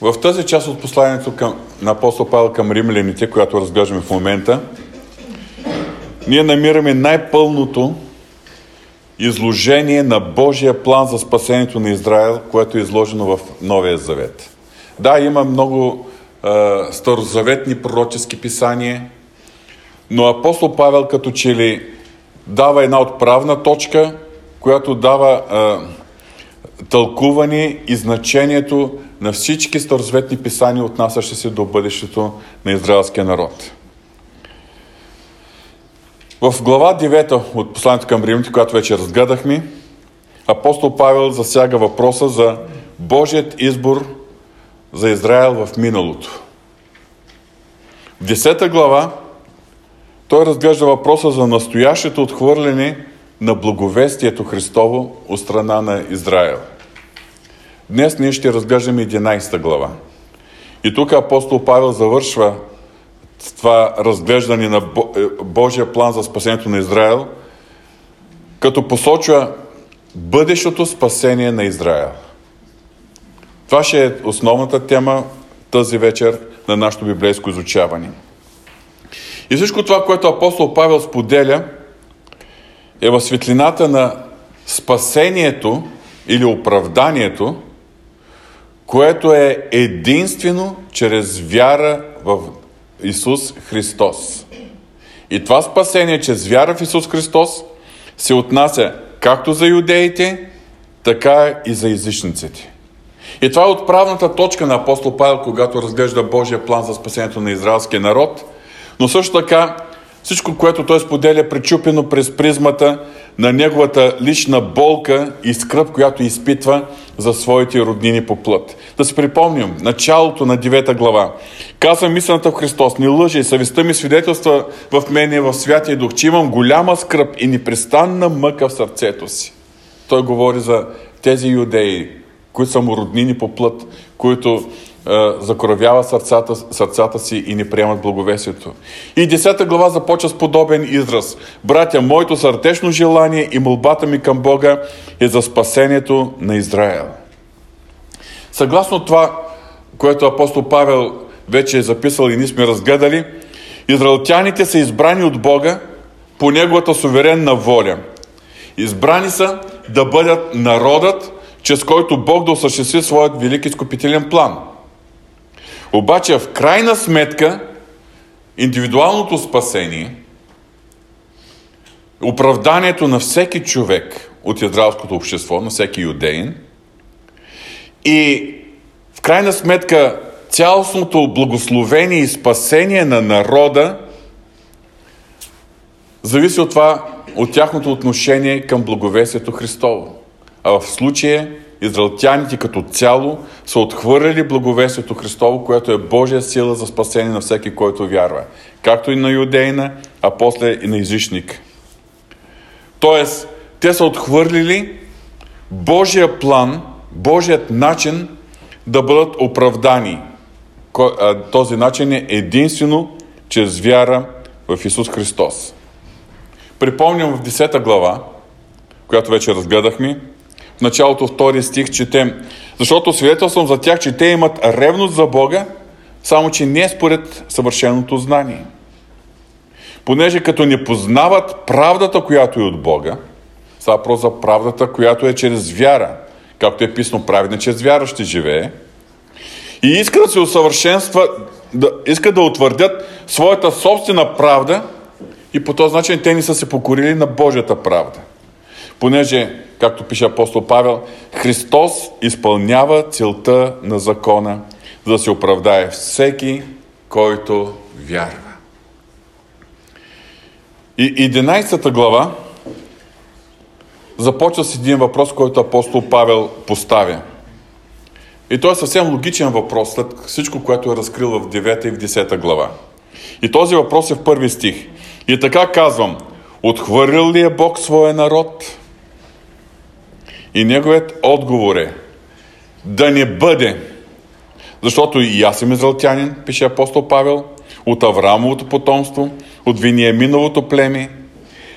В тази част от посланието към, на апостол Павел към римляните, която разглеждаме в момента, ние намираме най-пълното изложение на Божия план за спасението на Израел, което е изложено в Новия Завет. Да, има много е, старозаветни пророчески писания, но апостол Павел като че ли дава една отправна точка, която дава е, тълкуване и значението на всички старозаветни писания, отнасящи се до бъдещето на израелския народ. В глава 9 от посланието към Римите, която вече разгледахме, апостол Павел засяга въпроса за Божият избор за Израел в миналото. В 10 глава той разглежда въпроса за настоящето отхвърляне на благовестието Христово от страна на Израел. Днес ние ще разглеждаме 11 глава. И тук апостол Павел завършва това разглеждане на е, Божия план за спасението на Израел, като посочва бъдещото спасение на Израел. Това ще е основната тема тази вечер на нашето библейско изучаване. И всичко това, което апостол Павел споделя, е в светлината на спасението или оправданието, което е единствено чрез вяра в Исус Христос. И това спасение чрез вяра в Исус Христос се отнася както за юдеите, така и за езичниците. И това е отправната точка на апостол Павел, когато разглежда Божия план за спасението на израелския народ, но също така всичко, което той споделя, пречупено през призмата на неговата лична болка и скръп, която изпитва за своите роднини по плът. Да си припомним, началото на 9 глава. Казвам истината в Христос, не лъжи, съвестта ми свидетелства в мене в Святия Дух, че имам голяма скръп и непрестанна мъка в сърцето си. Той говори за тези юдеи, които са му роднини по плът, които закоравява сърцата, сърцата си и не приемат благовесието. И десета глава започва с подобен израз. Братя, моето сърдечно желание и молбата ми към Бога е за спасението на Израел. Съгласно това, което апостол Павел вече е записал и ние сме разгледали, израелтяните са избрани от Бога по неговата суверенна воля. Избрани са да бъдат народът, чрез който Бог да осъществи своят велик изкупителен план – обаче в крайна сметка индивидуалното спасение, оправданието на всеки човек от израелското общество, на всеки юдеин и в крайна сметка цялостното благословение и спасение на народа зависи от това, от тяхното отношение към благовесието Христово. А в случая израелтяните като цяло са отхвърлили благовестието Христово, което е Божия сила за спасение на всеки, който вярва. Както и на юдейна, а после и на езичник. Тоест, те са отхвърлили Божия план, Божият начин да бъдат оправдани. Този начин е единствено чрез вяра в Исус Христос. Припомням в 10 глава, която вече разгледахме, в началото втори стих четем. Защото свидетелствам за тях, че те имат ревност за Бога, само че не според съвършеното знание. Понеже като не познават правдата, която е от Бога, става въпрос за правдата, която е чрез вяра, както е писано праведно, чрез вяра ще живее, и искат да се усъвършенства, да, искат да утвърдят своята собствена правда и по този начин те не са се покорили на Божията правда. Понеже както пише апостол Павел, Христос изпълнява целта на закона, за да се оправдае всеки, който вярва. И 11 глава започва с един въпрос, който апостол Павел поставя. И той е съвсем логичен въпрос след всичко, което е разкрил в 9 и в 10 глава. И този въпрос е в първи стих. И така казвам, отхвърлил ли е Бог своя народ? И неговият отговор е да не бъде, защото и аз съм израелтянин, пише апостол Павел, от Аврамовото потомство, от Виниеминовото племе,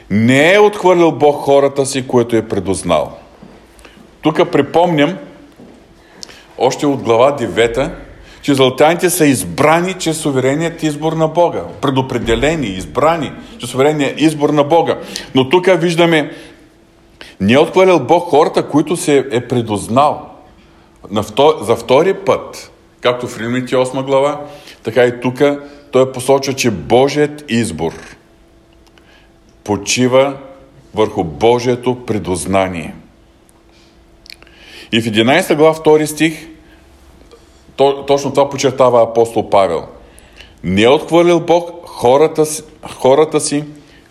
не е отхвърлил Бог хората си, което е предознал. Тук припомням, още от глава 9 че израелтяните са избрани чрез сувереният избор на Бога. Предопределени, избрани чрез сувереният избор на Бога. Но тук виждаме, не е отхвърлял Бог хората, които се е предознал за втори път, както в Римите 8 глава, така и тук той посочва, че Божият избор почива върху Божието предознание. И в 11 глава 2 стих то, точно това почертава апостол Павел. Не е отхвърлил Бог хората, хората си,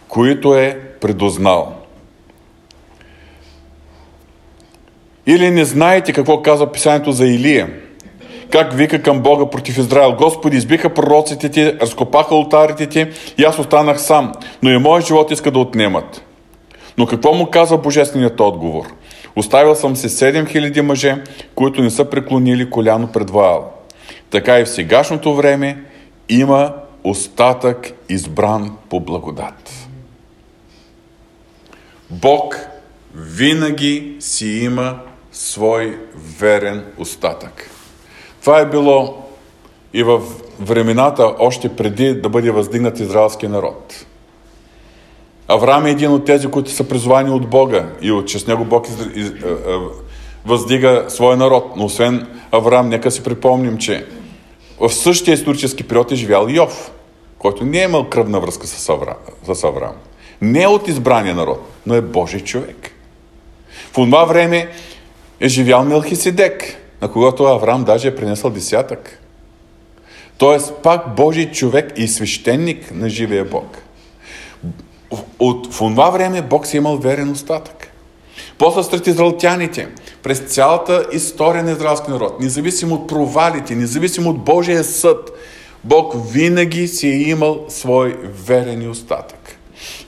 които е предознал. Или не знаете какво казва писанието за Илия? Как вика към Бога против Израел? Господи, избиха пророците ти, разкопаха ултарите ти и аз останах сам, но и моят живот иска да отнемат. Но какво му казва Божественият отговор? Оставил съм се 7000 мъже, които не са преклонили коляно пред Ваал. Така и в сегашното време има остатък избран по благодат. Бог винаги си има свой верен остатък. Това е било и в времената, още преди да бъде въздигнат израелски народ. Авраам е един от тези, които са призвани от Бога и от чрез него Бог въздига своя народ. Но освен Авраам, нека си припомним, че в същия исторически период е живял Йов, който не е имал кръвна връзка с Авраам. С Авраам. Не е от избрания народ, но е Божий човек. В това време е живял Мелхиседек, на когото Авраам даже е принесъл десятък. Тоест, пак Божий човек и свещеник на живия Бог. От, в това време Бог си имал верен остатък. После сред израелтяните, през цялата история на израелски народ, независимо от провалите, независимо от Божия съд, Бог винаги си е имал свой верен остатък.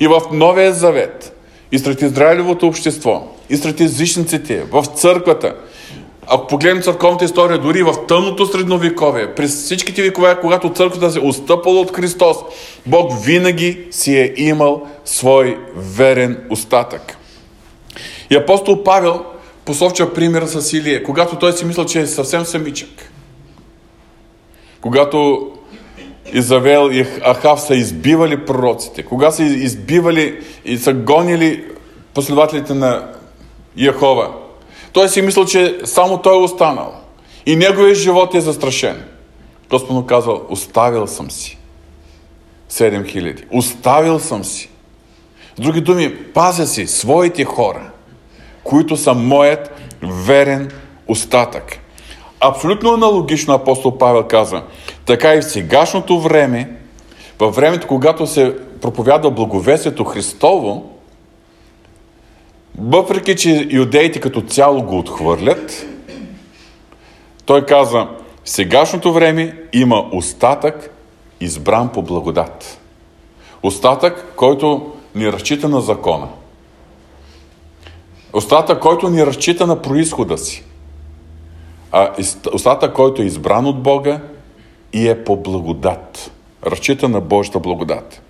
И в Новия Завет, и сред Израилевото общество, и сред езичниците, в църквата, ако погледнем църковната история, дори в тъмното средновековие, през всичките векове, когато църквата се отстъпала от Христос, Бог винаги си е имал свой верен остатък. И апостол Павел посочва примера с Илия, когато той си мисля, че е съвсем самичък. Когато Изавел и Ахав са избивали пророците, кога са избивали и са гонили последователите на Яхова, той си мисля, че само той е останал. И неговият живот е застрашен. Господ му казва, оставил съм си. 7000. Оставил съм си. С други думи, пазя си своите хора, които са моят верен остатък. Абсолютно аналогично апостол Павел казва, така и в сегашното време, във времето, когато се проповядва благовесието Христово, въпреки, че юдеите като цяло го отхвърлят, той казва, в сегашното време има остатък, избран по благодат. Остатък, който ни разчита на закона. Остатък, който ни разчита на происхода си. А остатък, който е избран от Бога и е по благодат. Разчита на Божията благодат.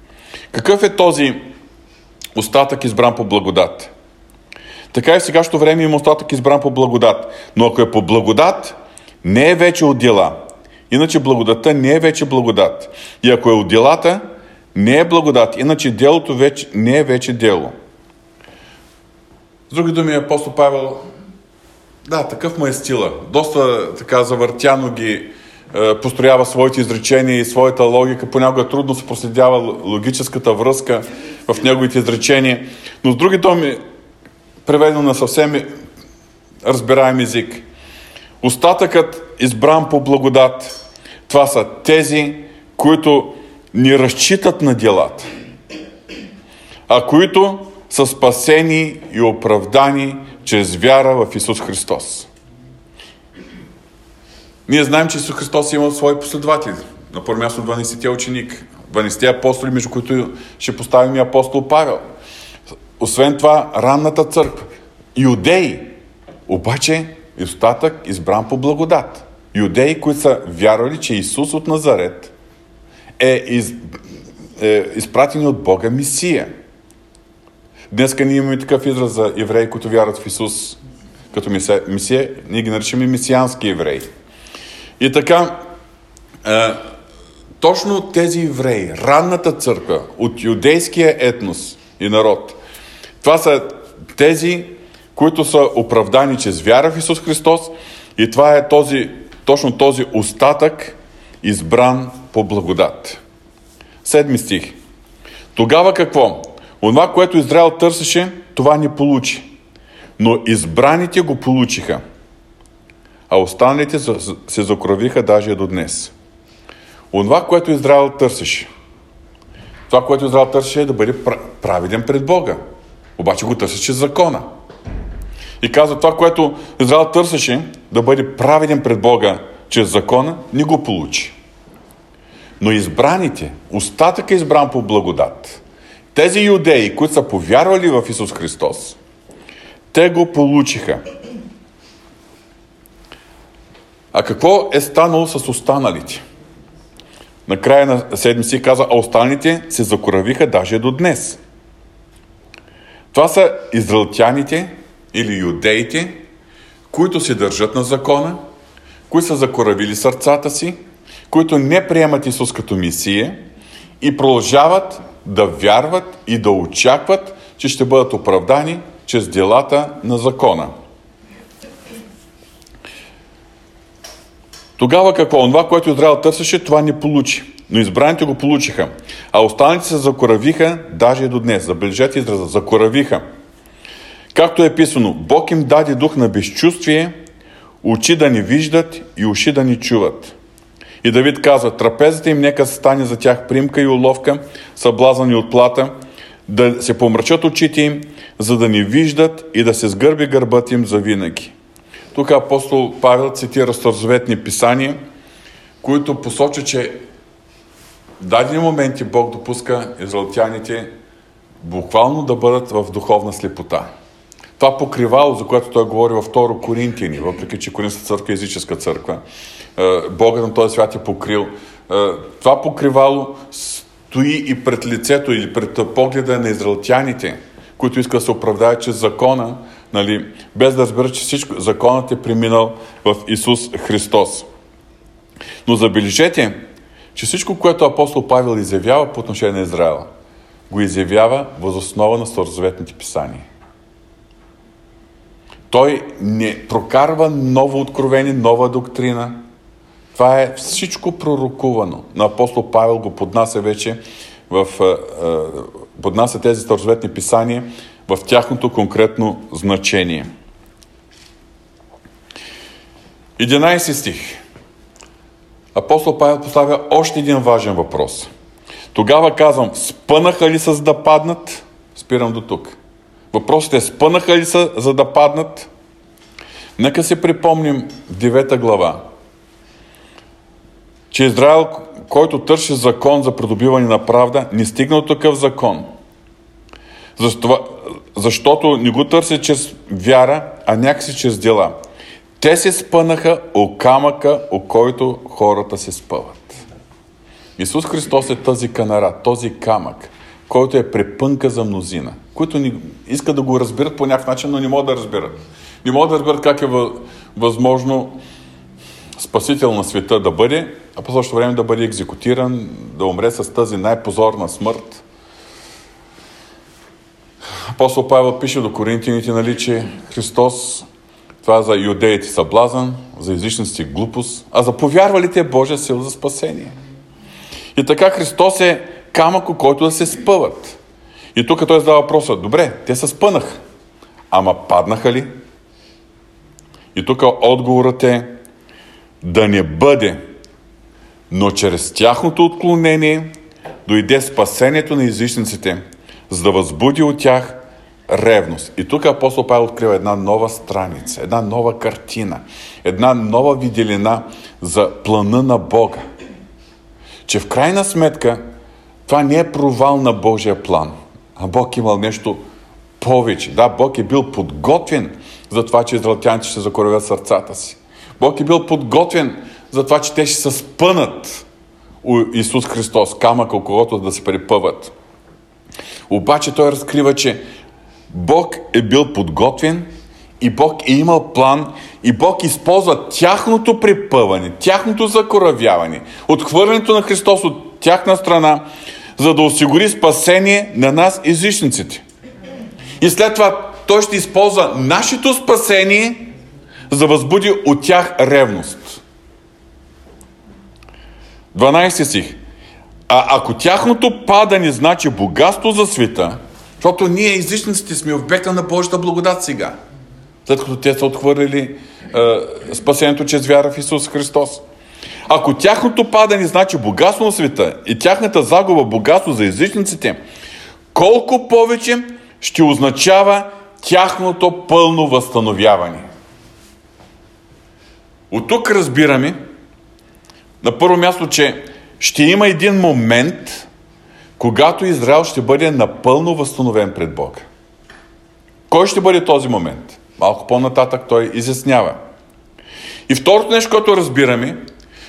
Какъв е този остатък избран по благодат? Така и в сегашното време има остатък избран по благодат. Но ако е по благодат, не е вече от дела. Иначе благодата не е вече благодат. И ако е от делата, не е благодат. Иначе делото вече, не е вече дело. С други думи, апостол Павел, да, такъв му е стила. Доста така завъртяно ги построява своите изречения и своята логика. Понякога трудно се проследява логическата връзка в неговите изречения. Но с други думи, преведено на съвсем разбираем език. Остатъкът избран по благодат, това са тези, които ни разчитат на делата, а които са спасени и оправдани чрез вяра в Исус Христос. Ние знаем, че Исус Христос има свои последователи. На първо място 12-те ученик, 12-те апостоли, между които ще поставим и апостол Павел – освен това, ранната църква. Юдеи, обаче остатък избран по благодат. Юдеи, които са вярвали, че Исус от Назарет е, из, е изпратен от Бога Мисия. Днеска ние имаме такъв израз за евреи, които вярват в Исус като мисия. Ние ги наричаме мисиански евреи. И така, а, точно тези евреи, ранната църква от юдейския етнос и народ, това са тези, които са оправдани чрез вяра в Исус Христос и това е този, точно този остатък, избран по благодат. Седми стих. Тогава какво? Онова, което Израел търсеше, това не получи. Но избраните го получиха. А останалите се закровиха даже до днес. Онова, което Израел търсеше. Това, което Израел търсеше е да бъде праведен пред Бога. Обаче го търсеше закона. И казва, това, което Израел търсеше да бъде праведен пред Бога чрез закона, не го получи. Но избраните, остатък е избран по благодат. Тези юдеи, които са повярвали в Исус Христос, те го получиха. А какво е станало с останалите? Накрая на седмици каза, а останалите се закоравиха даже до днес. Това са израелтяните или юдеите, които се държат на закона, които са закоравили сърцата си, които не приемат Исус като Мисия и продължават да вярват и да очакват, че ще бъдат оправдани чрез делата на закона. Тогава какво? Това, което Израел търсеше, това не получи. Но избраните го получиха. А останалите се закоравиха даже и до днес. Забележете израза. Закоравиха. Както е писано, Бог им даде дух на безчувствие, очи да ни виждат и уши да ни чуват. И Давид казва, трапезата им нека стане за тях примка и уловка, съблазани от плата, да се помрачат очите им, за да ни виждат и да се сгърби гърбът им за винаги. Тук апостол Павел цитира старозаветни писания, които посочат, че в дадени моменти Бог допуска израелтяните буквално да бъдат в духовна слепота. Това покривало, за което той говори във 2 Коринтияни, въпреки че Коринската църква е езическа църква, е, Богът на този свят е покрил. Е, това покривало стои и пред лицето или пред погледа на израелтяните, които искат да се оправдаят чрез закона, нали, без да разберат, че всичко, законът е преминал в Исус Христос. Но забележете, че всичко, което апостол Павел изявява по отношение на Израела, го изявява възоснова на Старозаветните писания. Той не прокарва ново откровение, нова доктрина. Това е всичко пророкувано. На апостол Павел го поднася вече в, поднася тези старозаветни писания в тяхното конкретно значение. 11 стих. Апостол Павел поставя още един важен въпрос. Тогава казвам, спънаха ли са за да паднат? Спирам до тук. Въпросът е, спънаха ли са за да паднат? Нека се припомним в 9 глава, че Израел, който търси закон за придобиване на правда, не стигнал такъв закон. Защото не го търси чрез вяра, а някакси чрез дела. Те се спънаха о камъка, о който хората се спъват. Исус Христос е тази канара, този камък, който е препънка за мнозина, които ни искат да го разберат по някакъв начин, но не могат да разберат. Не могат да разберат как е възможно спасител на света да бъде, а по същото време да бъде екзекутиран, да умре с тази най-позорна смърт. Апостол Павел пише до коринтияните, нали, че Христос това за юдеите съблазън, за езичниците глупост, а за повярвалите е Божия сила за спасение. И така Христос е камък, който да се спъват. И тук той задава въпроса, добре, те се спънаха, ама паднаха ли? И тук отговорът е да не бъде, но чрез тяхното отклонение дойде спасението на езичниците, за да възбуди от тях ревност. И тук апостол Павел открива една нова страница, една нова картина, една нова виделина за плана на Бога. Че в крайна сметка това не е провал на Божия план, а Бог имал нещо повече. Да, Бог е бил подготвен за това, че израелтяните ще закоравят сърцата си. Бог е бил подготвен за това, че те ще се спънат у Исус Христос, камък, околото да се препъват. Обаче той разкрива, че Бог е бил подготвен и Бог е имал план и Бог използва тяхното припъване, тяхното закоравяване, отхвърлянето на Христос от тяхна страна, за да осигури спасение на нас езичниците. И след това Той ще използва нашето спасение, за да възбуди от тях ревност. 12 стих. А ако тяхното падане значи богатство за света, защото ние езичниците сме обекта на Божията благодат сега, след като те са отхвърлили е, спасението чрез вяра в Исус Христос. Ако тяхното падане значи богатство на света и тяхната загуба богатство за езичниците, колко повече ще означава тяхното пълно възстановяване. От тук разбираме, на първо място, че ще има един момент, когато Израел ще бъде напълно възстановен пред Бога. Кой ще бъде този момент? Малко по-нататък той изяснява. И второто нещо, което разбираме,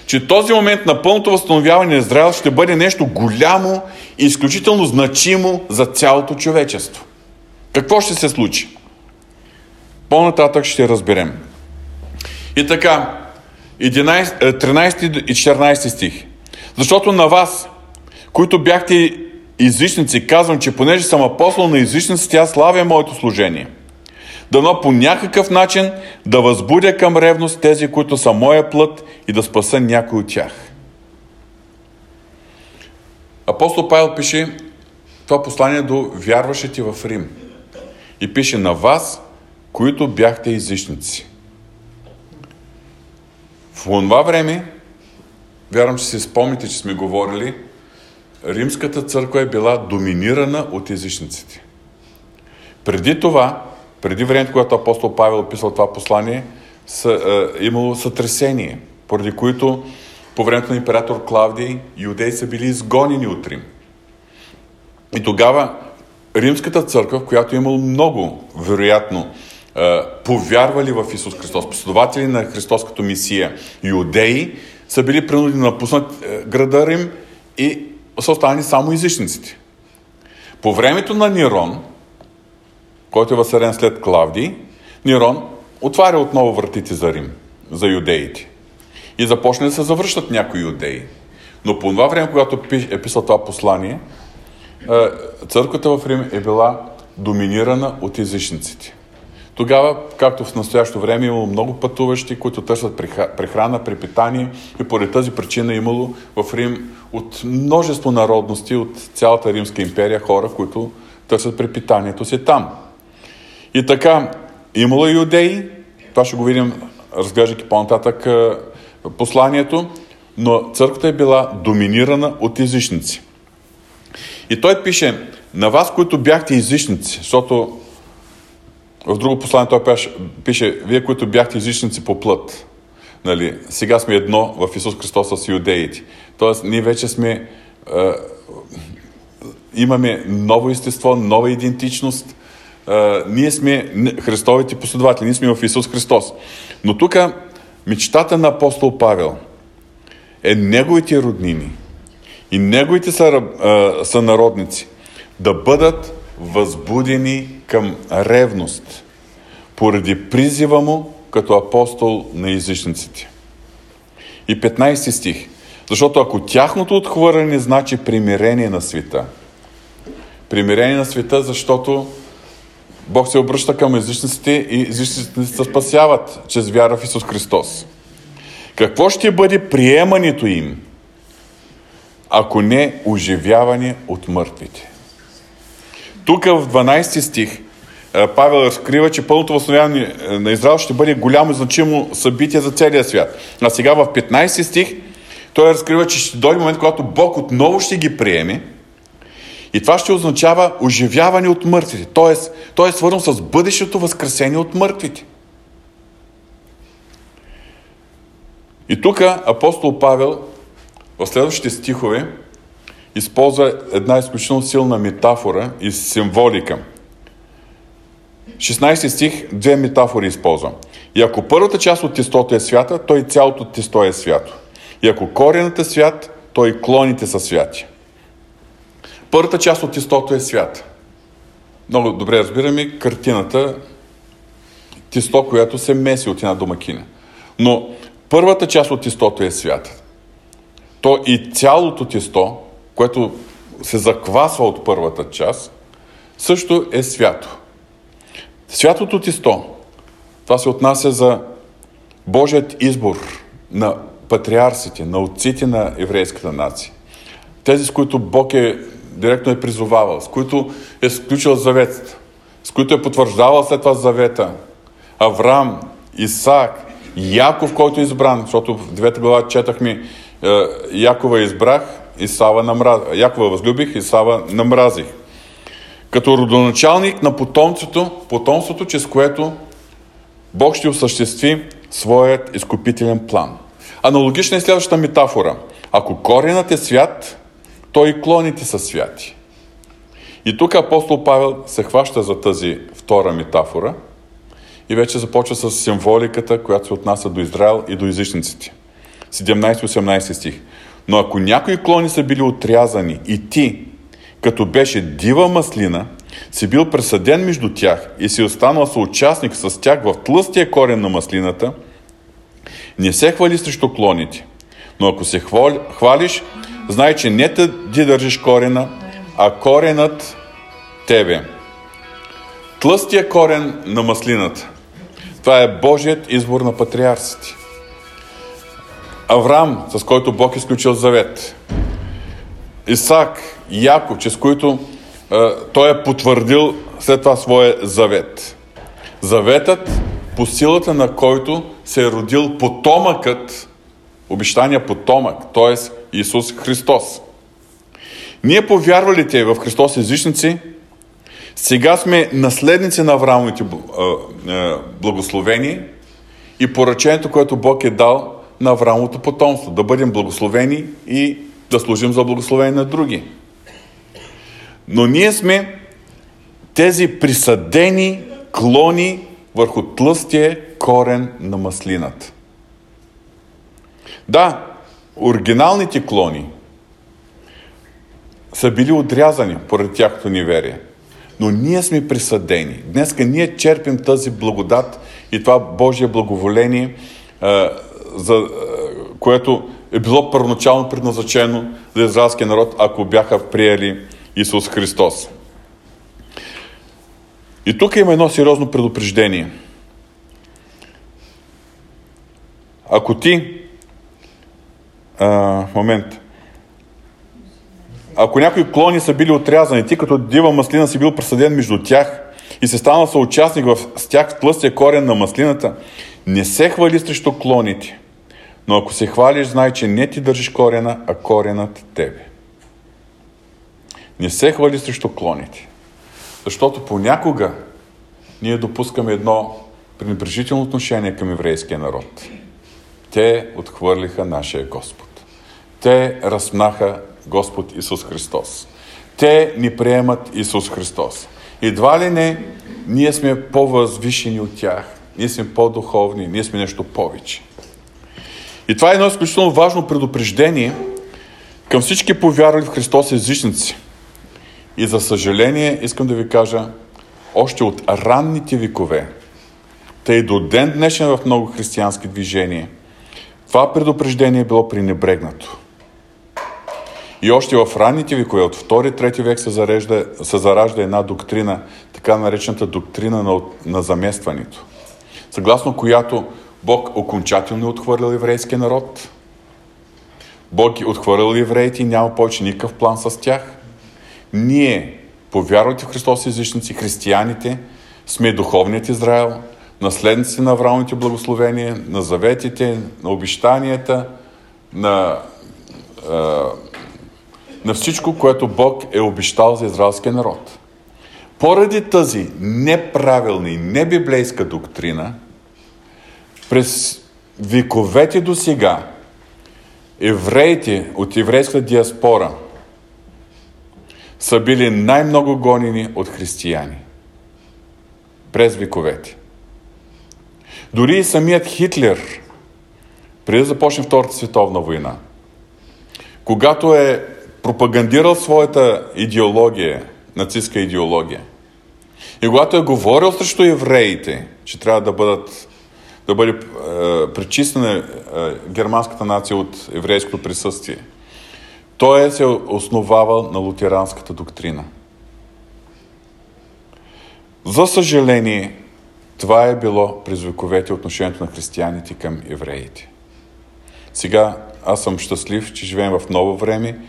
че този момент на пълното възстановяване на Израел ще бъде нещо голямо и изключително значимо за цялото човечество. Какво ще се случи? По-нататък ще разберем. И така, 11, 13 и 14 стих. Защото на вас, които бяхте езичници, казвам, че понеже съм апостол на езичници, тя славя моето служение. Дано по някакъв начин да възбудя към ревност тези, които са моя плът и да спаса някой от тях. Апостол Павел пише това послание до вярващите в Рим. И пише на вас, които бяхте езичници. В това време Вярвам, че си спомните, че сме говорили, Римската църква е била доминирана от езичниците. Преди това, преди времето, когато апостол Павел описал това послание, са, е, имало сътресение, поради които по времето на император Клавдий юдеи са били изгонени от Рим. И тогава Римската църква, в която е имало много, вероятно, е, повярвали в Исус Христос, последователи на Христос като Мисия, юдеи, са били принудени да напуснат е, града Рим и са останали само езичниците. По времето на Нирон, който е възсарен след Клавдий, Нирон отваря отново вратите за Рим, за юдеите. И започне да се завръщат някои юдеи. Но по това време, когато е писал това послание, е, църквата в Рим е била доминирана от езичниците. Тогава, както в настоящото време, имало много пътуващи, които търсят прехрана, препитание и поради тази причина имало в Рим от множество народности от цялата Римска империя хора, които търсят препитанието си там. И така, имало юдеи, това ще го видим, разглеждайки по-нататък посланието, но църквата е била доминирана от езичници. И той пише, на вас, които бяхте езичници, защото в друго послание той пише, вие, които бяхте езичници по плът, нали, сега сме едно в Исус Христос с иудеите. Тоест, ние вече сме, е, имаме ново естество, нова идентичност. Е, ние сме Христовите последователи, ние сме в Исус Христос. Но тук мечтата на апостол Павел е неговите роднини и неговите сънародници да бъдат възбудени към ревност, поради призива му като апостол на езичниците. И 15 стих. Защото ако тяхното отхвърляне значи примирение на света, примирение на света, защото Бог се обръща към езичниците и езичниците се спасяват чрез вяра в Исус Христос. Какво ще бъде приемането им, ако не оживяване от мъртвите? Тук в 12 стих Павел разкрива, че пълното възстановяване е, на Израел ще бъде голямо значимо събитие за целия свят. А сега в 15 стих той разкрива, че ще дойде момент, когато Бог отново ще ги приеме и това ще означава оживяване от мъртвите. Тоест, той е свързан с бъдещето възкресение от мъртвите. И тук апостол Павел в следващите стихове използва една изключително силна метафора и символика. 16 стих, две метафори използвам. И ако първата част от тестото е свята, то и цялото тесто е свято. И ако коренът е свят, то и клоните са святи. Първата част от тестото е свята. Много добре разбираме картината, тесто, което се меси от една домакиня. Но първата част от тестото е свята. То и цялото тесто, което се заквасва от първата част, също е свято. Святото тесто, това се отнася за Божият избор на патриарсите, на отците на еврейската нация. Тези, с които Бог е директно е призовавал, с които е сключил завет, с които е потвърждавал след това завета. Авраам, Исаак, Яков, който е избран, защото в 9 глава четахме е, Якова избрах, и Сава намразих. Якова възлюбих, и Сава намразих. Като родоначалник на потомството, потомството, чрез което Бог ще осъществи своят изкупителен план. Аналогична е следващата метафора. Ако коренът е свят, то и клоните са святи. И тук апостол Павел се хваща за тази втора метафора и вече започва с символиката, която се отнася до Израел и до езичниците. 17-18 стих. Но ако някои клони са били отрязани и ти, като беше дива маслина, си бил пресъден между тях и си останал съучастник с тях в тлъстия корен на маслината, не се хвали срещу клоните. Но ако се хвалиш, знай, че не те ти държиш корена, а коренът тебе. Тлъстия корен на маслината. Това е Божият избор на патриарсите. Авраам, с който Бог е изключил завет. Исак, Яков, чрез които е, той е потвърдил след това своя завет. Заветът, по силата на който се е родил потомъкът, обещания потомък, т.е. Исус Христос. Ние повярвалите в Христос езичници, сега сме наследници на Авраамовите благословени и поръчението, което Бог е дал на Авраамовото потомство, да бъдем благословени и да служим за благословение на други. Но ние сме тези присъдени клони върху тлъстия корен на маслината. Да, оригиналните клони са били отрязани поради тяхното неверие. Но ние сме присъдени. Днеска ние черпим тази благодат и това Божие благоволение, за което е било първоначално предназначено за израелския народ, ако бяха приели Исус Христос. И тук има едно сериозно предупреждение. Ако ти а, момент. Ако някои клони са били отрязани, ти като дива маслина си бил пресъден между тях и се станал съучастник в, с тях в тлъстия корен на маслината, не се хвали срещу клоните. Но ако се хвалиш, знай, че не ти държиш корена, а коренът тебе. Не се хвали срещу клоните. Защото понякога ние допускаме едно пренебрежително отношение към еврейския народ. Те отхвърлиха нашия Господ. Те размнаха Господ Исус Христос. Те ни приемат Исус Христос. Едва ли не, ние сме по-възвишени от тях. Ние сме по-духовни, ние сме нещо повече. И това е едно изключително важно предупреждение към всички повярвали в Христос езичници. И за съжаление, искам да ви кажа, още от ранните векове, тъй до ден днешен в много християнски движения, това предупреждение е било пренебрегнато. И още в ранните векове, от 2-3 век се, зарежда, се заражда една доктрина, така наречената доктрина на, на заместването, съгласно която Бог окончателно е отхвърлил еврейския народ. Бог е отхвърлил евреите и няма повече никакъв план с тях. Ние, повярвайте в Христос езичници, християните, сме духовният Израел, наследници на Авраамовите благословения, на заветите, на обещанията, на на всичко, което Бог е обещал за израелския народ. Поради тази неправилна и небиблейска доктрина, през вековете до сега, евреите от еврейската диаспора са били най-много гонени от християни. През вековете. Дори и самият Хитлер, преди да започне Втората световна война, когато е пропагандирал своята идеология, нацистска идеология. И когато е говорил срещу евреите, че трябва да бъдат да бъде е, пречистена е, германската нация от еврейското присъствие. Той е се основавал на лутеранската доктрина. За съжаление, това е било през вековете отношението на християните към евреите. Сега аз съм щастлив, че живеем в ново време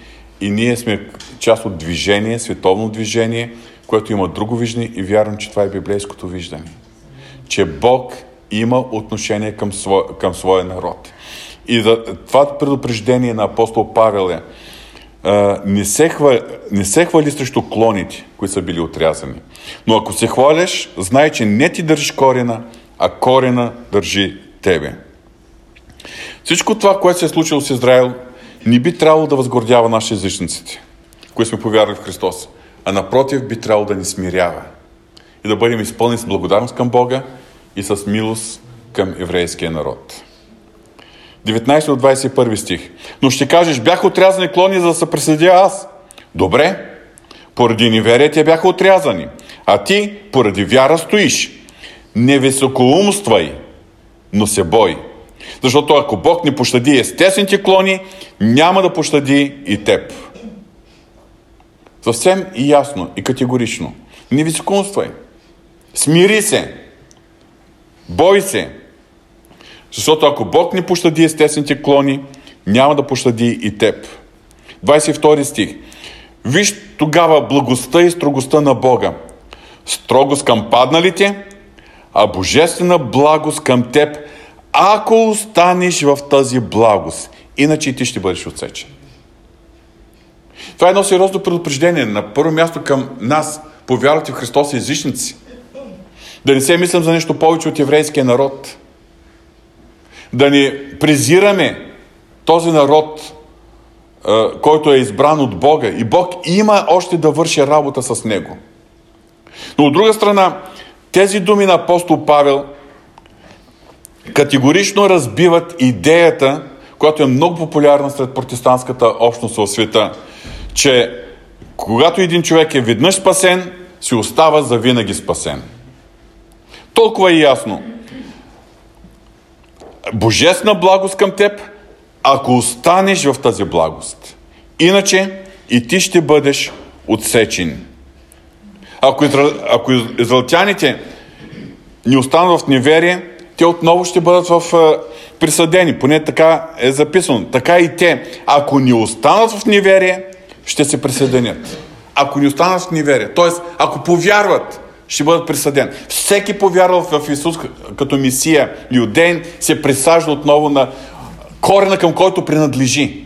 и ние сме част от движение, световно движение, което има друго виждане и вярвам, че това е библейското виждане. Че Бог има отношение към, своя, към своя народ. И за това предупреждение на апостол Павел е не се, хвали, не се хвали срещу клоните, които са били отрязани. Но ако се хваляш, знай, че не ти държиш корена, а корена държи тебе. Всичко това, което се е случило с Израел, не би трябвало да възгордява нашите езичниците, които сме повярвали в Христос, а напротив би трябвало да ни смирява и да бъдем изпълнени с благодарност към Бога и с милост към еврейския народ. 19 от 21 стих. Но ще кажеш, бяха отрязани клони, за да се преследя аз. Добре, поради неверие те бяха отрязани, а ти поради вяра стоиш. Не високоумствай, но се бой. Защото ако Бог не пощади естествените клони, няма да пощади и теб. Съвсем и ясно и категорично. Не високоумствай. Смири се. Бой се. Защото ако Бог не пощади естествените клони, няма да пощади и теб. 22 стих. Виж тогава благостта и строгостта на Бога. Строгост към падналите, а божествена благост към теб, ако останеш в тази благост. Иначе ти ще бъдеш отсечен. Това е едно сериозно предупреждение. На първо място към нас, повярвате в Христос и езичници. Да не се мислям за нещо повече от еврейския народ. Да не презираме този народ, който е избран от Бога. И Бог има още да върши работа с него. Но от друга страна, тези думи на апостол Павел категорично разбиват идеята, която е много популярна сред протестантската общност в света, че когато един човек е веднъж спасен, си остава за винаги спасен. Толкова е ясно. Божествена благост към теб, ако останеш в тази благост. Иначе и ти ще бъдеш отсечен. Ако, изра... ако израелтяните ни останат в неверие, те отново ще бъдат в присъдени. Поне така е записано. Така и те. Ако ни останат в неверие, ще се присъединят. Ако ни останат в неверие, т.е. ако повярват, ще бъдат присъдени. Всеки повярвал в Исус като Месия, юдейн, се присажда отново на корена, към който принадлежи.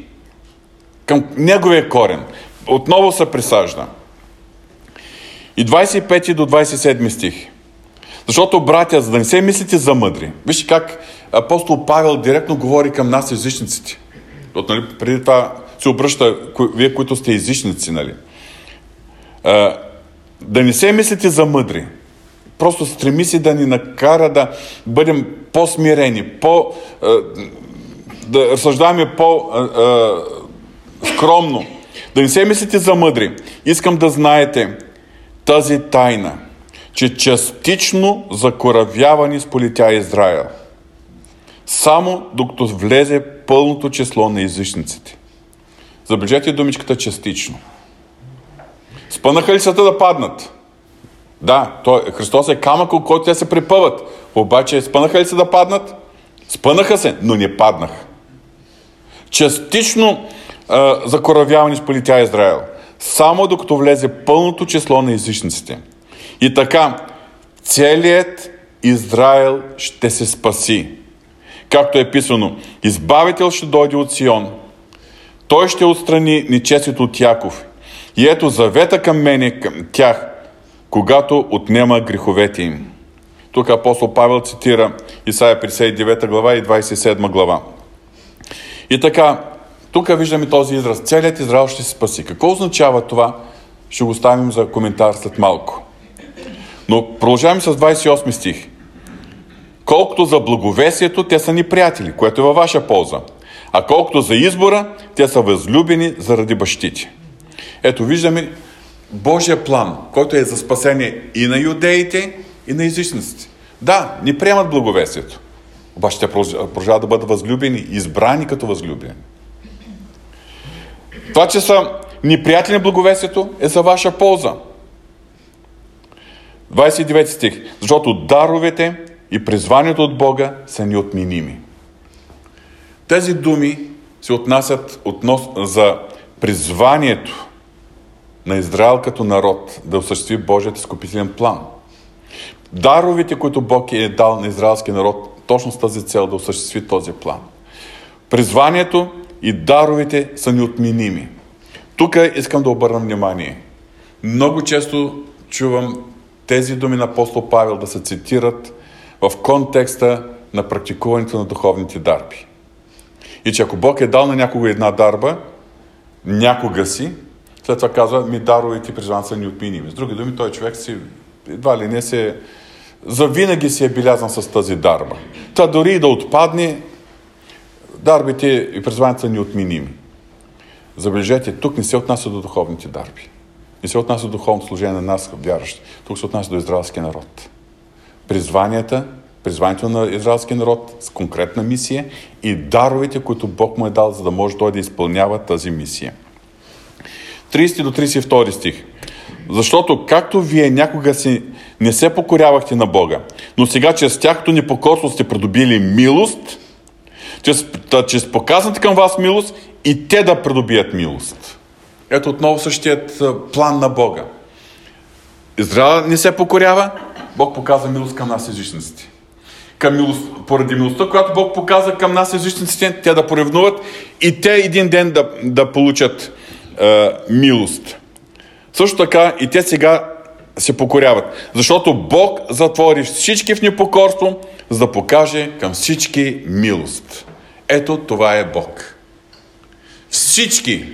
Към неговия корен. Отново се присажда. И 25 до 27 стих. Защото, братя, за да не се мислите за мъдри. Вижте как апостол Павел директно говори към нас, езичниците. От, нали, преди това се обръща, вие, които сте езичници, нали? Да не се мислите за мъдри. Просто стреми си да ни накара да бъдем по-смирени, по, да разсъждаваме по-скромно. Да не се мислите за мъдри. Искам да знаете тази тайна, че частично закоравявани сполетя Израел. Само докато влезе пълното число на езичниците. Забележете думичката частично. Спънаха ли света да паднат? Да, той, Христос е камък, от който те се препъват. Обаче спънаха ли се да паднат? Спънаха се, но не паднаха. Частично а, закоравяване сполетя Израел. Само докато влезе пълното число на езичниците. И така, целият Израел ще се спаси. Както е писано, Избавител ще дойде от Сион. Той ще отстрани нечестието от Яков. И ето завета към мене, към тях, когато отнема греховете им. Тук апостол Павел цитира Исаия 59 глава и 27 глава. И така, тук виждаме този израз. Целият Израел ще се спаси. Какво означава това? Ще го ставим за коментар след малко. Но продължаваме с 28 стих. Колкото за благовесието, те са ни приятели, което е във ваша полза. А колкото за избора, те са възлюбени заради бащите. Ето виждаме Божия план, който е за спасение и на юдеите, и на езичниците. Да, не приемат благовестието. Обаче те продължават да бъдат възлюбени, избрани като възлюбени. Това, че са неприятели на благовестието, е за ваша полза. 29 стих. Защото даровете и призванието от Бога са неотменими. Тези думи се отнасят относ, за призванието на Израел като народ да осъществи Божият изкупителен план. Даровите, които Бог е дал на израелски народ, точно с тази цел да осъществи този план. Призванието и даровите са неотменими. Тук искам да обърна внимание. Много често чувам тези думи на апостол Павел да се цитират в контекста на практикуването на духовните дарби. И че ако Бог е дал на някого една дарба, някога си, след това казва, ми даровете призван са неотменими. С други думи, той човек си едва ли не се завинаги си е белязан с тази дарба. Та дори и да отпадне, дарбите и призванията са неотменими. Забележете, тук не се отнася до духовните дарби. Не се отнася до духовно служение на нас, вярващи. Тук се отнася до израелския народ. Призванията, призванието на израелския народ с конкретна мисия и даровете, които Бог му е дал, за да може той да изпълнява тази мисия. 30 до 32 стих. Защото както вие някога си не се покорявахте на Бога, но сега чрез тяхното непокорство сте придобили милост, чрез, чрез показаната към вас милост и те да придобият милост. Ето отново същият план на Бога. Израел не се покорява, Бог показва милост към нас езичниците. Към милост, поради милостта, която Бог показа към нас езичниците, те да поревнуват и те един ден да, да получат е, милост. Също така и те сега се покоряват. Защото Бог затвори всички в непокорство, за да покаже към всички милост. Ето това е Бог. Всички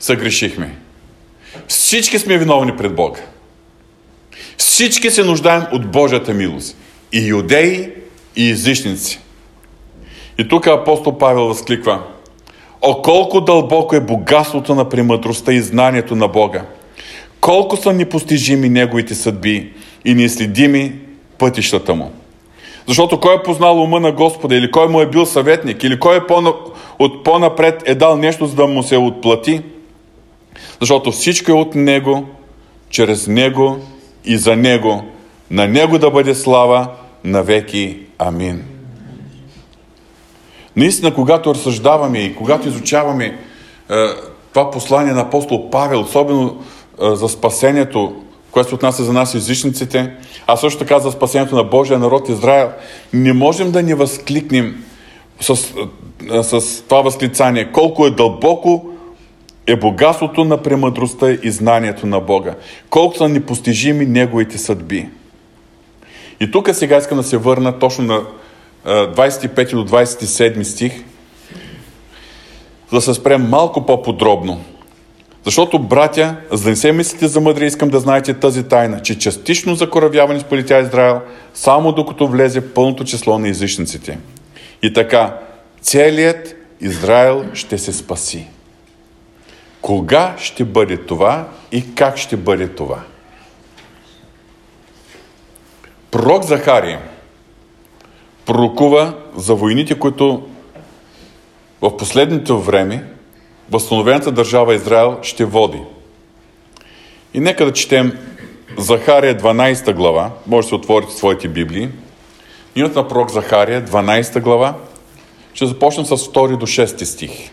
съгрешихме. Всички сме виновни пред Бога. Всички се нуждаем от Божията милост. И юдеи, и езичници. И тук апостол Павел възкликва О, колко дълбоко е богатството на премъдростта и знанието на Бога! Колко са непостижими Неговите съдби и неследими пътищата Му! Защото кой е познал ума на Господа, или кой му е бил съветник, или кой е от по-напред е дал нещо, за да му се отплати? Защото всичко е от Него, чрез Него и за Него. На Него да бъде слава навеки. Амин. Наистина, когато разсъждаваме и когато изучаваме е, това послание на апостол Павел, особено е, за спасението, което се отнася за нас езичниците, а също така за спасението на Божия народ Израел, не можем да ни възкликнем с, е, с това възклицание колко е дълбоко е богатството на премъдростта и знанието на Бога. Колко са непостижими Неговите съдби. И тук сега искам да се върна точно на 25 до 27 стих, за да се спрем малко по-подробно. Защото, братя, за да не се мислите за мъдри, искам да знаете тази тайна, че частично закоравяване с политя Израел, само докато влезе пълното число на езичниците. И така, целият Израел ще се спаси. Кога ще бъде това и как ще бъде това? Пророк Захария пророкува за войните, които в последното време възстановената държава Израел ще води. И нека да четем Захария 12 глава, може да се отворите своите Библии. Книгата на пророк Захария 12 глава. Ще започнем с 2 до 6 стих.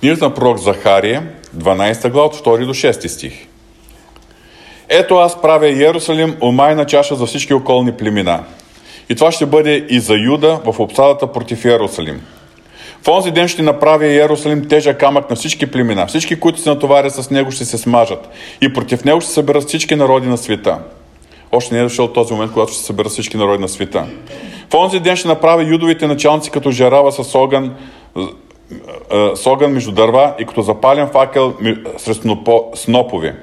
Книгата на пророк Захария 12 глава от 2 до 6 стих. Ето аз правя Иерусалим омайна чаша за всички околни племена. И това ще бъде и за Юда в обсадата против Иерусалим. В онзи ден ще направя Иерусалим тежък камък на всички племена. Всички, които се натоварят с него, ще се смажат. И против него ще съберат всички народи на света. Още не е дошъл този момент, когато ще съберат всички народи на света. В онзи ден ще направя юдовите началници като жарава с огън, с огън между дърва и като запален факел сред снопове.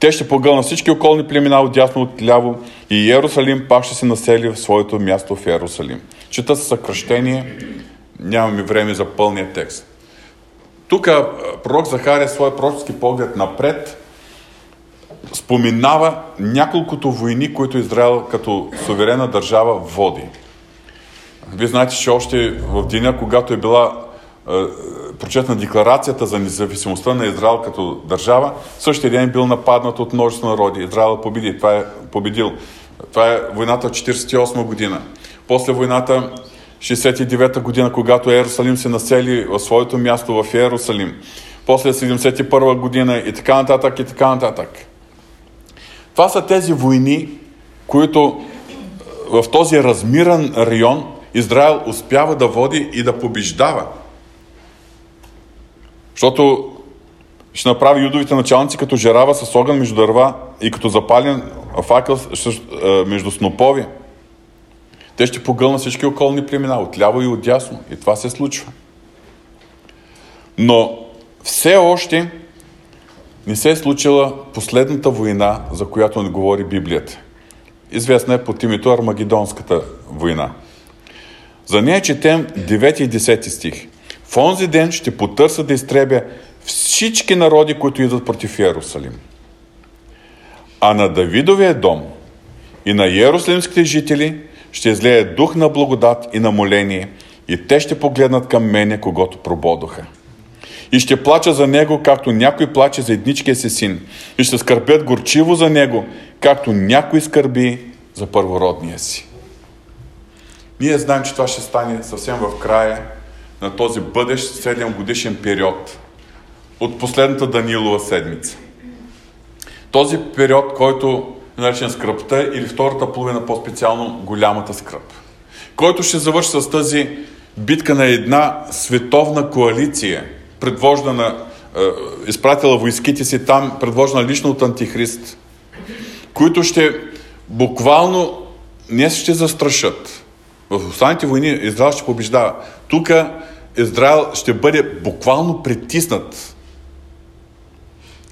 Те ще погълнат всички околни племена от дясно от ляво и Иерусалим пак ще се насели в своето място в Иерусалим. Чета със съкръщение, нямаме време за пълния текст. тук пророк Захария своя пророчески поглед напред споменава няколкото войни, които Израел като суверена държава води. Вие знаете, че още в деня, когато е била прочетна декларацията за независимостта на Израел като държава, същия ден е бил нападнат от множество народи. Израел победи. Това е победил. Това е войната в 1948 година. После войната 69 година, когато Иерусалим се насели в своето място в Иерусалим. После 71 година и така нататък, и така нататък. Това са тези войни, които в този размиран район Израел успява да води и да побеждава. Защото ще направи юдовите началници като жерава с огън между дърва и като запален факел между снопови. Те ще погълнат всички околни племена, отляво и отдясно. И това се случва. Но все още не се е случила последната война, за която не говори Библията. Известна е под името Армагедонската война. За нея четем 9 и 10 стих. В онзи ден ще потърса да изтребя всички народи, които идват против Иерусалим. А на Давидовия дом и на Иерусалимските жители ще излее дух на благодат и на моление и те ще погледнат към мене, когато прободоха. И ще плача за него, както някой плаче за едничкия си син. И ще скърбят горчиво за него, както някой скърби за първородния си. Ние знаем, че това ще стане съвсем в края на този бъдещ 7 годишен период от последната Данилова седмица. Този период, който е наречен скръпта или втората половина по-специално голямата скръп, който ще завърши с тази битка на една световна коалиция, предвождана, е, изпратила войските си там, предвождана лично от Антихрист, които ще буквално не ще застрашат. В останалите войни Израел ще побеждава. Тук Израел ще бъде буквално притиснат.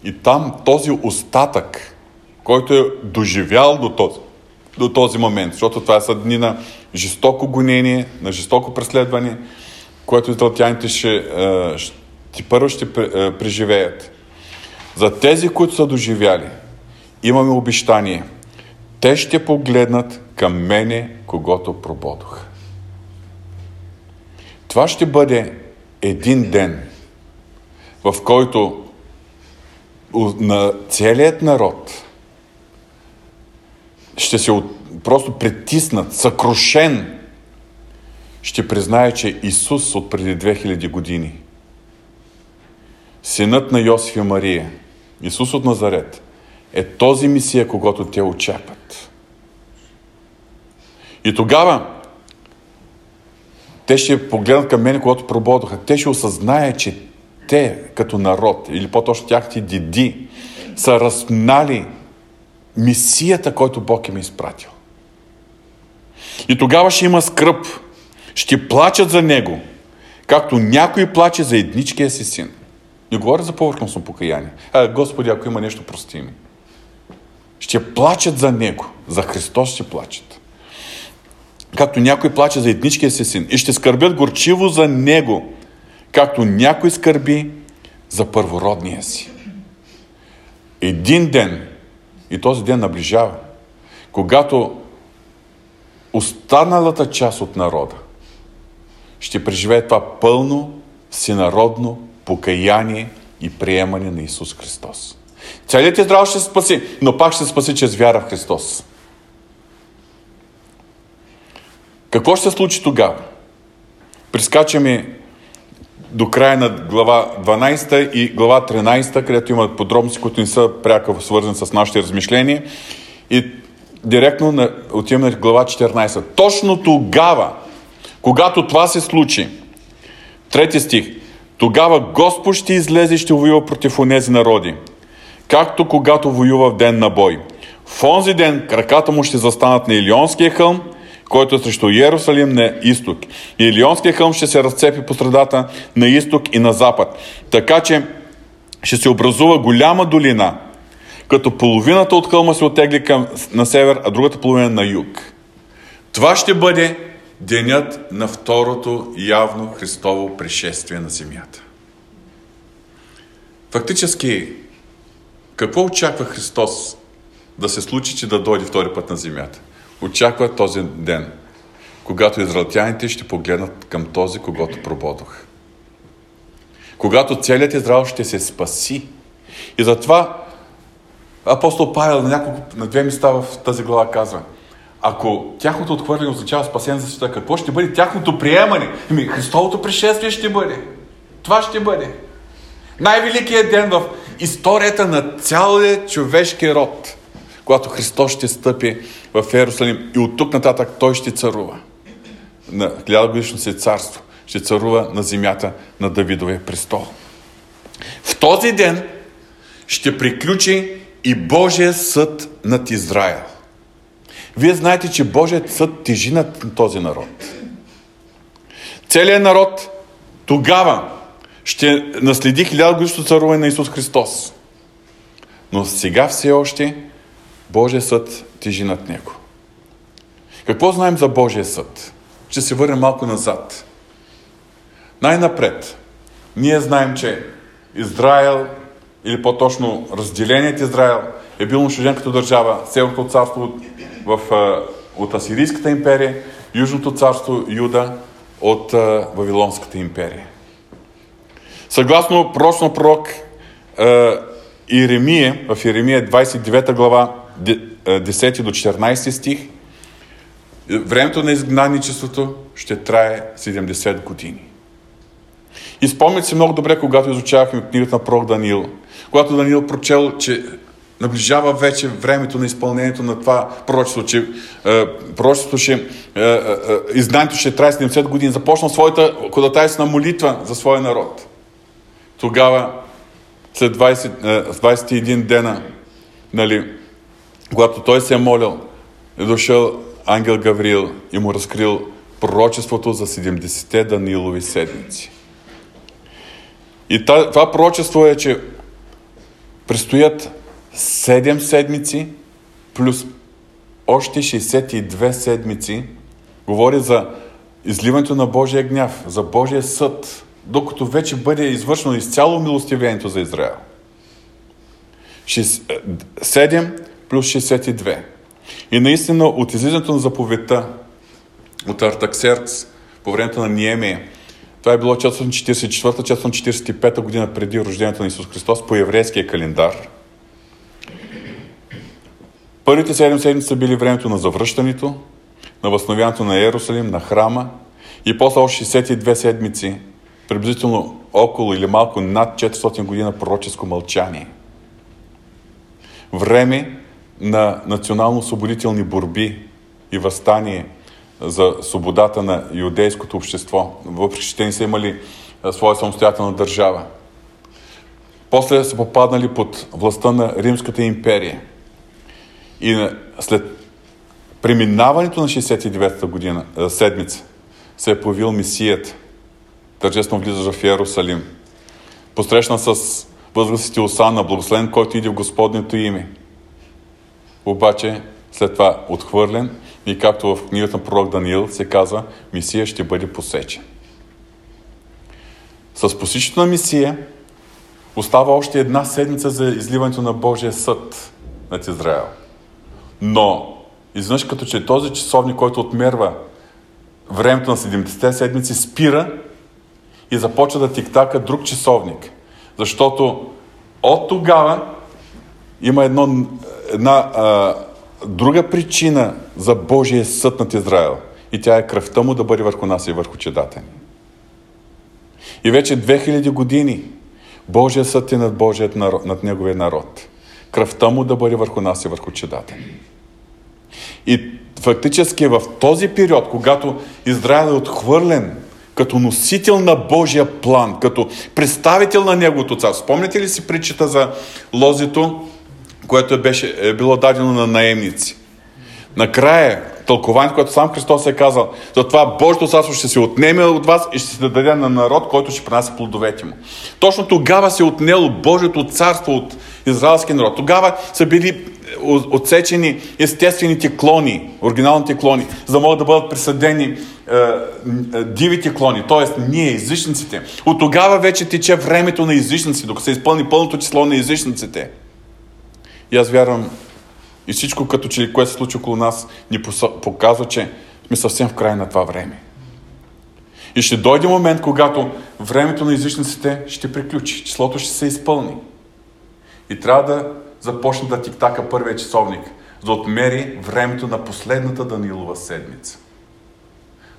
И там този остатък, който е доживял до този, до този момент, защото това са дни на жестоко гонение, на жестоко преследване, което израелтяните ще, ще първо ще преживеят. За тези, които са доживяли, имаме обещание. Те ще погледнат към мене, когато прободох. Това ще бъде един ден, в който на целият народ ще се просто притиснат, съкрушен, ще признае, че Исус от преди 2000 години, синът на Йосиф и Мария, Исус от Назарет, е този мисия, когато те очакват. И тогава те ще погледнат към мен, когато прободоха. Те ще осъзнаят, че те като народ, или по-точно тяхните деди, са разпнали мисията, който Бог им е изпратил. И тогава ще има скръп. Ще плачат за него, както някой плаче за едничкия си син. Не говоря за повърхностно покаяние. А, Господи, ако има нещо, прости ми. Ще плачат за него. За Христос ще плачат както някой плаче за едничкия си син, и ще скърбят горчиво за него, както някой скърби за първородния си. Един ден, и този ден наближава, когато останалата част от народа ще преживее това пълно, всенародно покаяние и приемане на Исус Христос. Целият Израел ще се спаси, но пак ще се спаси чрез вяра в Христос. Какво ще се случи тогава? Прискачаме до края на глава 12 и глава 13, където има подробности, които не са пряко свързани с нашите размишления. И директно на, отиваме в глава 14. Точно тогава, когато това се случи, трети стих, тогава Господ ще излезе и ще воюва против онези народи, както когато воюва в ден на бой. В онзи ден краката му ще застанат на Илионския хълм – който е срещу Иерусалим на изток. И Илионския хълм ще се разцепи по средата на изток и на запад. Така че ще се образува голяма долина, като половината от хълма се отегли към, на север, а другата половина на юг. Това ще бъде денят на второто явно Христово пришествие на земята. Фактически, какво очаква Христос да се случи, че да дойде втори път на земята? Очаква този ден, когато израелтяните ще погледнат към този, когато прободох. Когато целият Израел ще се спаси. И затова апостол Павел на, няколко, на две места в тази глава казва, ако тяхното отхвърляне означава спасение за света, какво ще бъде тяхното приемане? Ами, Христовото пришествие ще бъде. Това ще бъде. Най-великият ден в историята на цялия човешки род, когато Христос ще стъпи в Иерусалим и от тук нататък Той ще царува. На хилядогодишно си царство ще царува на земята на Давидовия престол. В този ден ще приключи и Божия съд над Израел. Вие знаете, че Божият съд тежи над този народ. Целият народ тогава ще наследи хилядогодишното царуване на Исус Христос. Но сега все още Божия съд тежи над него. Какво знаем за Божия съд? Ще се върнем малко назад. Най-напред, ние знаем, че Израел, или по-точно разделеният Израел, е бил нашуден като държава, Северното царство в, от Асирийската империя, Южното царство Юда от Вавилонската империя. Съгласно пророчно пророк Иеремия, в Иеремия 29 глава, 10 до 14 стих, времето на изгнаничеството ще трае 70 години. И спомняте си много добре, когато изучавахме книгата на пророк Даниил, когато Даниил прочел, че наближава вече времето на изпълнението на това пророчество, че е, пророчеството ще, е, е, изгнанието ще трае 70 години, започна своята ходатайствена молитва за своя народ. Тогава, след 20, 21 дена, нали, когато той се е молил, е дошъл ангел Гавриил и му разкрил пророчеството за 70-те Данилови седмици. И това пророчество е, че предстоят 7 седмици плюс още 62 седмици. Говори за изливането на Божия гняв, за Божия съд, докато вече бъде извършено изцяло милостивението за Израел. 7 плюс 62. И наистина от излизането на заповедта от Артаксеркс по времето на Ниемия, това е било 444-445 година преди рождението на Исус Христос по еврейския календар. Първите 7 седмици са били времето на завръщането, на възстановяването на Иерусалим, на храма и после още 62 седмици, приблизително около или малко над 400 година пророческо мълчание. Време на национално-освободителни борби и възстание за свободата на юдейското общество, въпреки че те не са имали своя самостоятелна държава. После са попаднали под властта на Римската империя. И след преминаването на 69-та година, седмица, се е появил Месият, тържествено влиза в Иерусалим. Посрещна с възгласите Осана, благословен, който иде в Господнето име. Обаче, след това отхвърлен и както в книгата на пророк Даниил се казва, Мисия ще бъде посечен. С посичането на Мисия остава още една седмица за изливането на Божия съд над Израел. Но, изведнъж като че този часовник, който отмерва времето на 70-те седмици, спира и започва да тиктака друг часовник. Защото от тогава има едно, една а, друга причина за Божия съд над Израел. И тя е кръвта му да бъде върху нас и върху чедата ни. И вече 2000 години Божия съд е над, Божият народ, над Неговия народ. Кръвта му да бъде върху нас и върху чедата ни. И фактически в този период, когато Израел е отхвърлен като носител на Божия план, като представител на Неговото царство. Спомняте ли си притчата за лозито, което е беше, е било дадено на наемници? Накрая, тълкованието, което сам Христос е казал, за това Божието царство ще се отнеме от вас и ще се даде на народ, който ще принася плодовете му. Точно тогава се е отнело Божието царство от израелски народ. Тогава са били отсечени естествените клони, оригиналните клони, за да могат да бъдат присъдени е, е, дивите клони, т.е. ние, езичниците. От тогава вече тече времето на езичници, докато се изпълни пълното число на езичниците. И аз вярвам, и всичко като че ли, което се случи около нас, ни показва, че сме съвсем в края на това време. И ще дойде момент, когато времето на езичниците ще приключи, числото ще се изпълни. И трябва да започне да тиктака първия часовник, да отмери времето на последната Данилова седмица.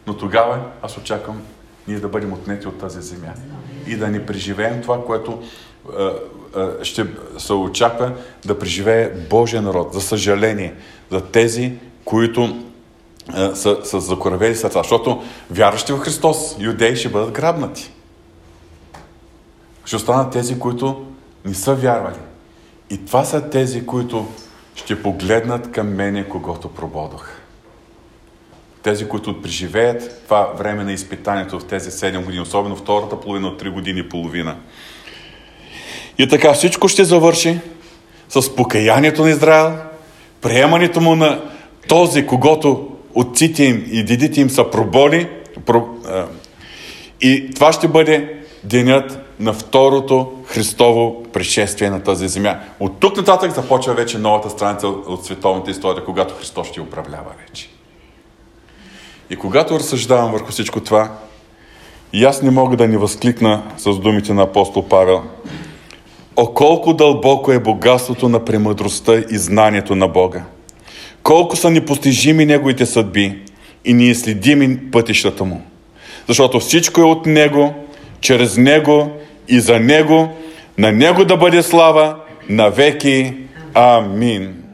Но тогава аз очаквам ние да бъдем отнети от тази земя и да не преживеем това, което е, ще се очаква да преживее Божия народ. За съжаление, за тези, които е, са, са закоравели сърца. Защото вярващи в Христос, юдеи ще бъдат грабнати. Ще останат тези, които не са вярвали. И това са тези, които ще погледнат към мене, когато прободох. Тези, които преживеят това време на изпитанието в тези 7 години, особено втората половина от 3 години и половина. И така всичко ще завърши с покаянието на Израел, приемането му на този, когато отците им и дедите им са проболи. Про, и това ще бъде денят на второто Христово пришествие на тази земя. От тук нататък започва вече новата страница от световната история, когато Христос ще управлява вече. И когато разсъждавам върху всичко това, и аз не мога да ни възкликна с думите на апостол Павел. О, колко дълбоко е богатството на премъдростта и знанието на Бога! Колко са непостижими Неговите съдби и неизследими пътищата Му! Защото всичко е от Него, чрез Него и за Него, на Него да бъде слава на веки. Амин.